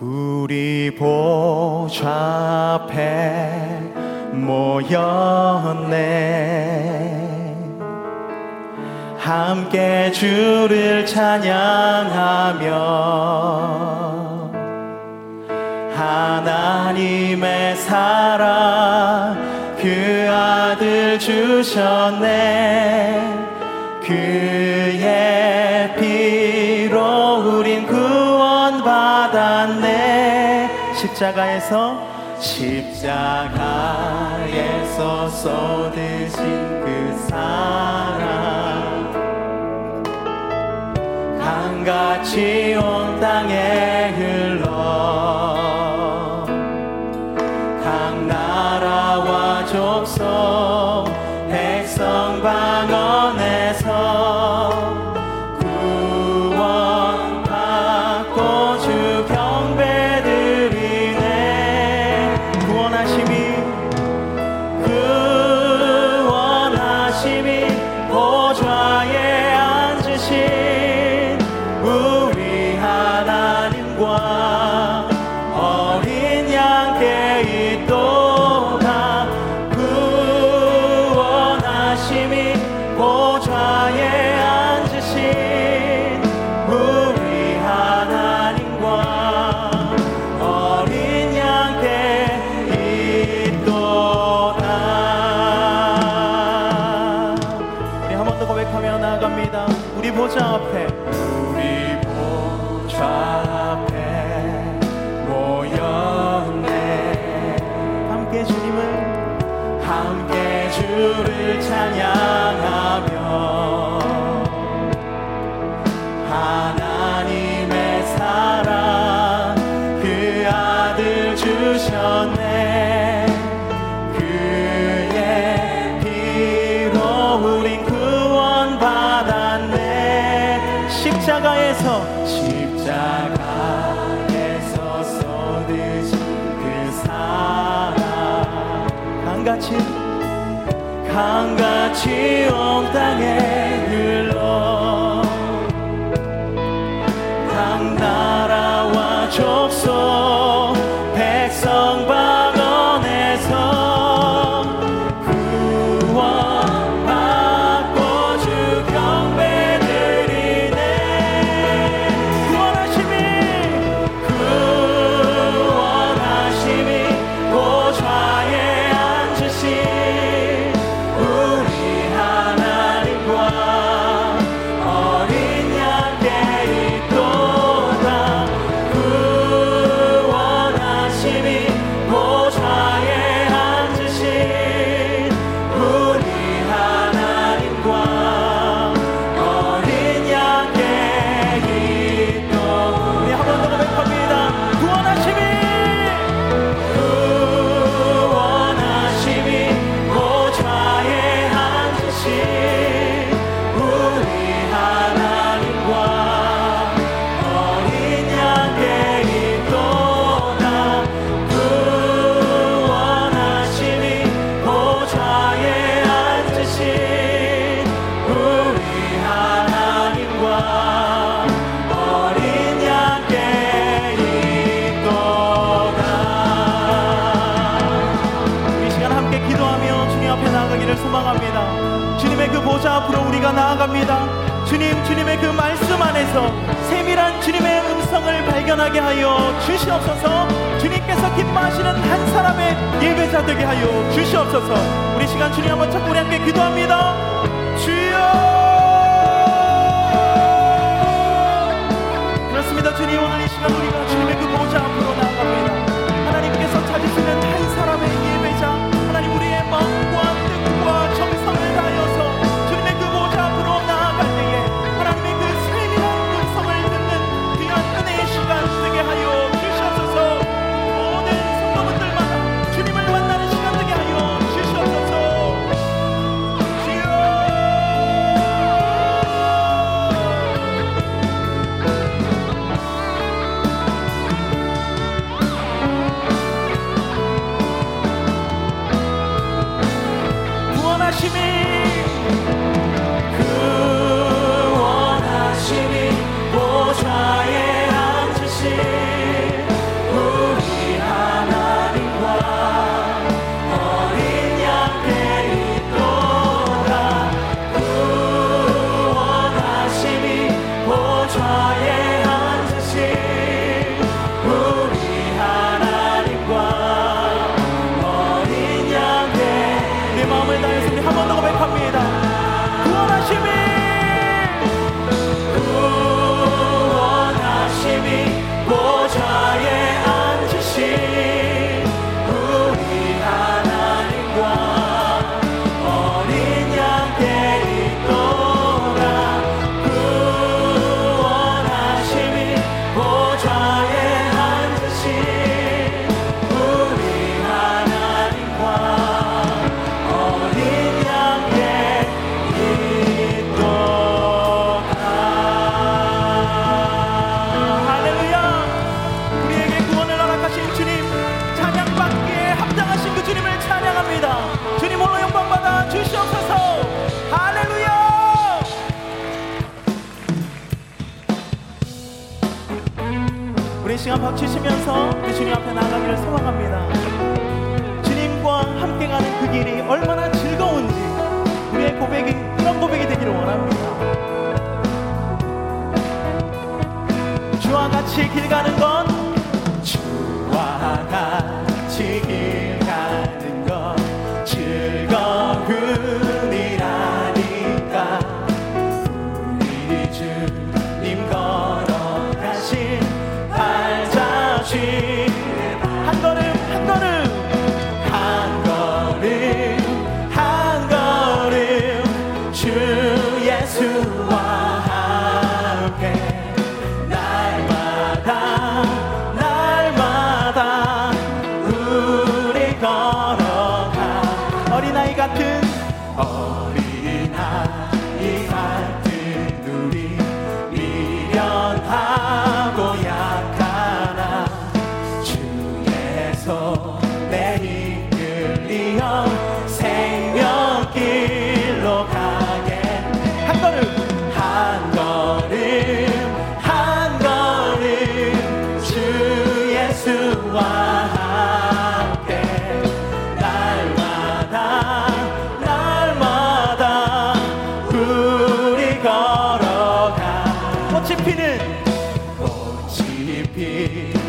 우리 보좌 앞에 모였네. 함께 주를 찬양하며 하나님의 사랑 그 아들 주셨네. 그의 십자가에서 십자가에서 쏟으신 그 사랑. 강같이 온 땅에 주를 찬양. 강같이 온 땅에 흘러. 각 나라와 족속 나아갑니다. 주님, 주님의 그 말씀 안에서 세밀한 주님의 음성을 발견하게 하여 주시옵소서. 주님께서 기뻐하시는 한 사람의 예배자 되게 하여 주시옵소서. 우리 시간 주님 한번 첫 우리 함께 기도합니다. 주와 같이 길 가는 건 주와 같이 길 가는 건 즐거운 더 걸어가. 꽃이 피는 꽃이 피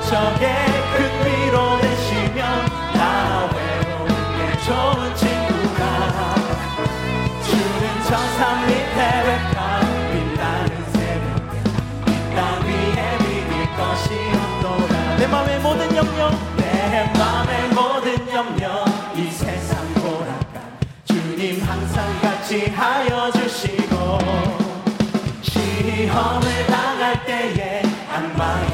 적의 큰 위로 내시면 나 외로운 게 좋은 친구가 주는 저산 밑에 백합 빛나는 새벽 이땅 위에 비길 것이 없도다 내 맘의 모든 염려 내 맘의 모든 염려 이 세상 보라까 주님 항상 같이 하여 주시고 시험을 당할 때에 안망이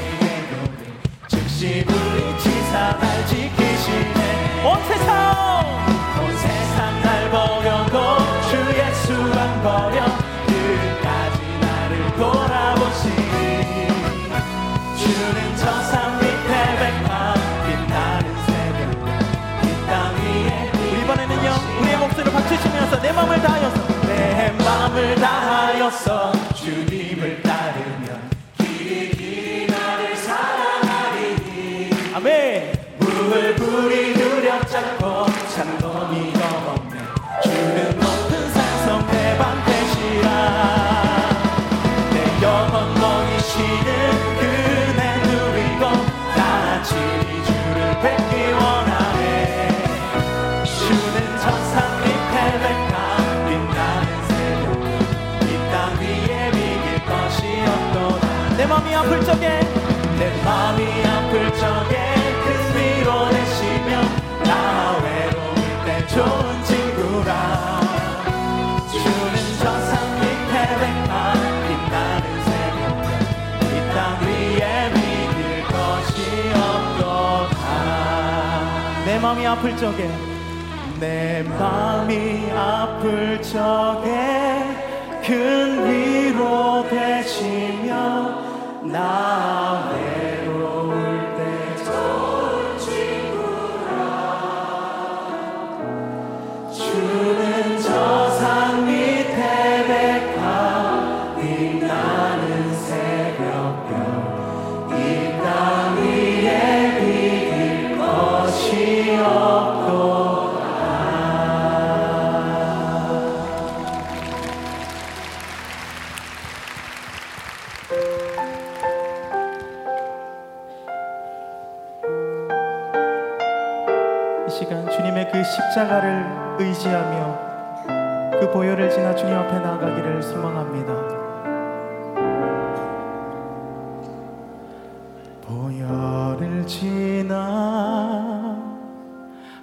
적에 내 마음이 아플 적에 그 밀어내시며 나 외로울 좋은 친구라. 주는 저상 밑에 백만 빛나는 새벽 이땅 위에 믿을 것이 없도다. 내 마음이 아플 적에 내 마음이 아플 적에 큰 위로 되시며 nāvei.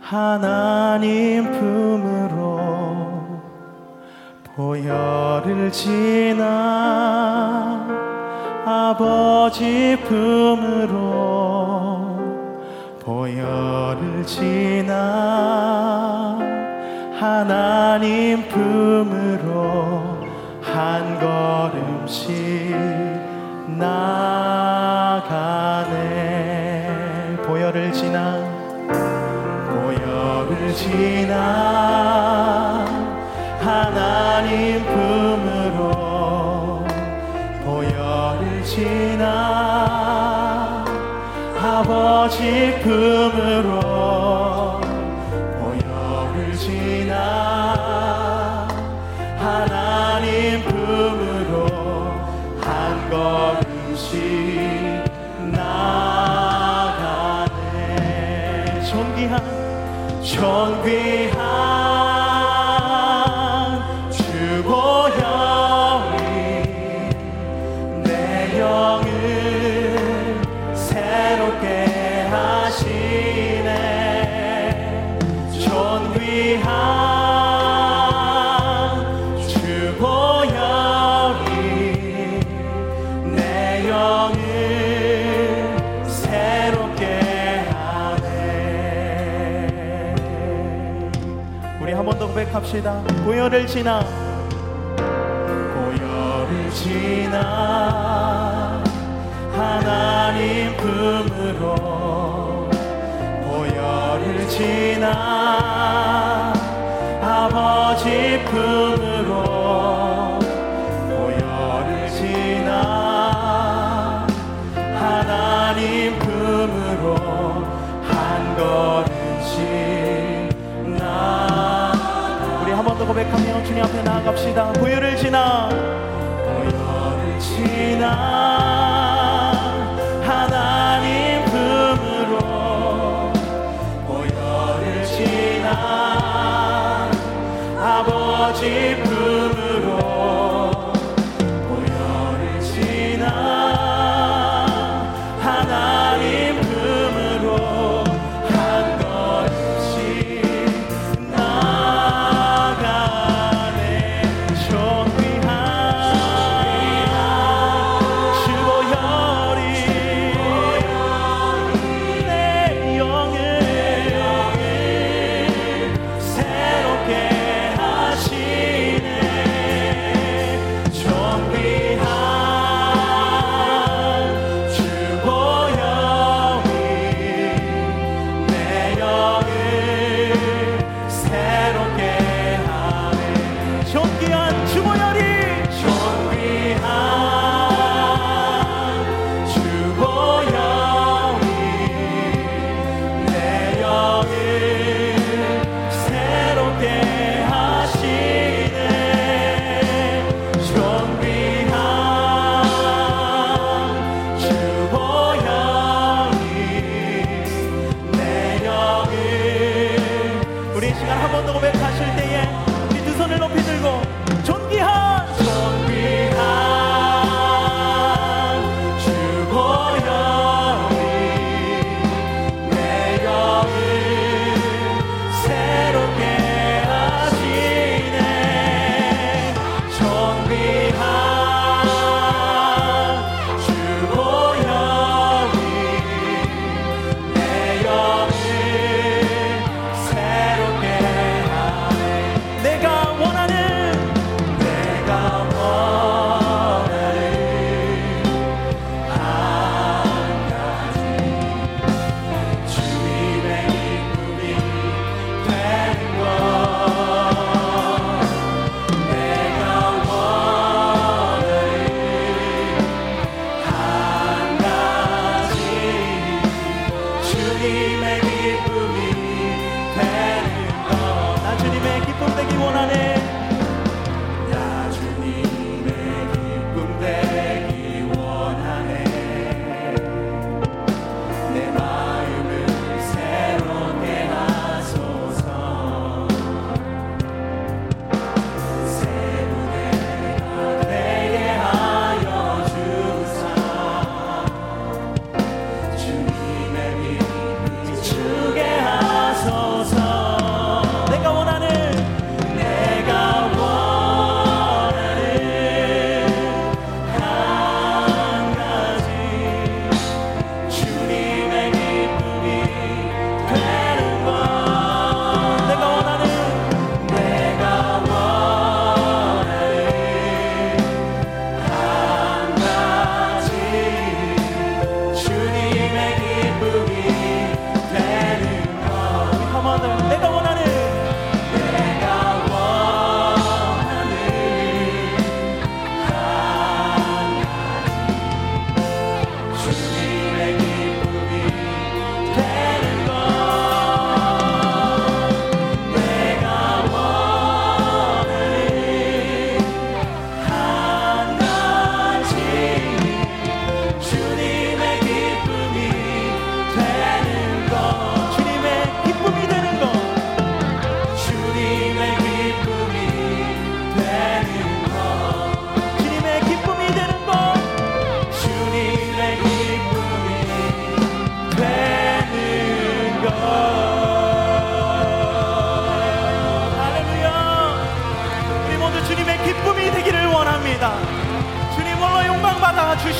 하나님 품으로 보혈을 지나 아버지 품으로 보혈을 지나 하나님 품으로 한 걸음씩 나 지나 하나님 품으로 보혈을 지나 아버지 품으로 보혈을 지나 하나님 품으로 한 걸음씩 존귀한 고백합시다. 보혈을 지나. 보혈을 지나. 하나님 품으로 보혈을 지나. 아버지 품으로 고백하며 주님 앞에 나아갑시다. 보혈을 지나 보혈을 지나 아버지 품 고백하실 때에 이 두 손을 높이 들고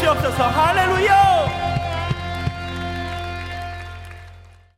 주시옵소서. 할렐루야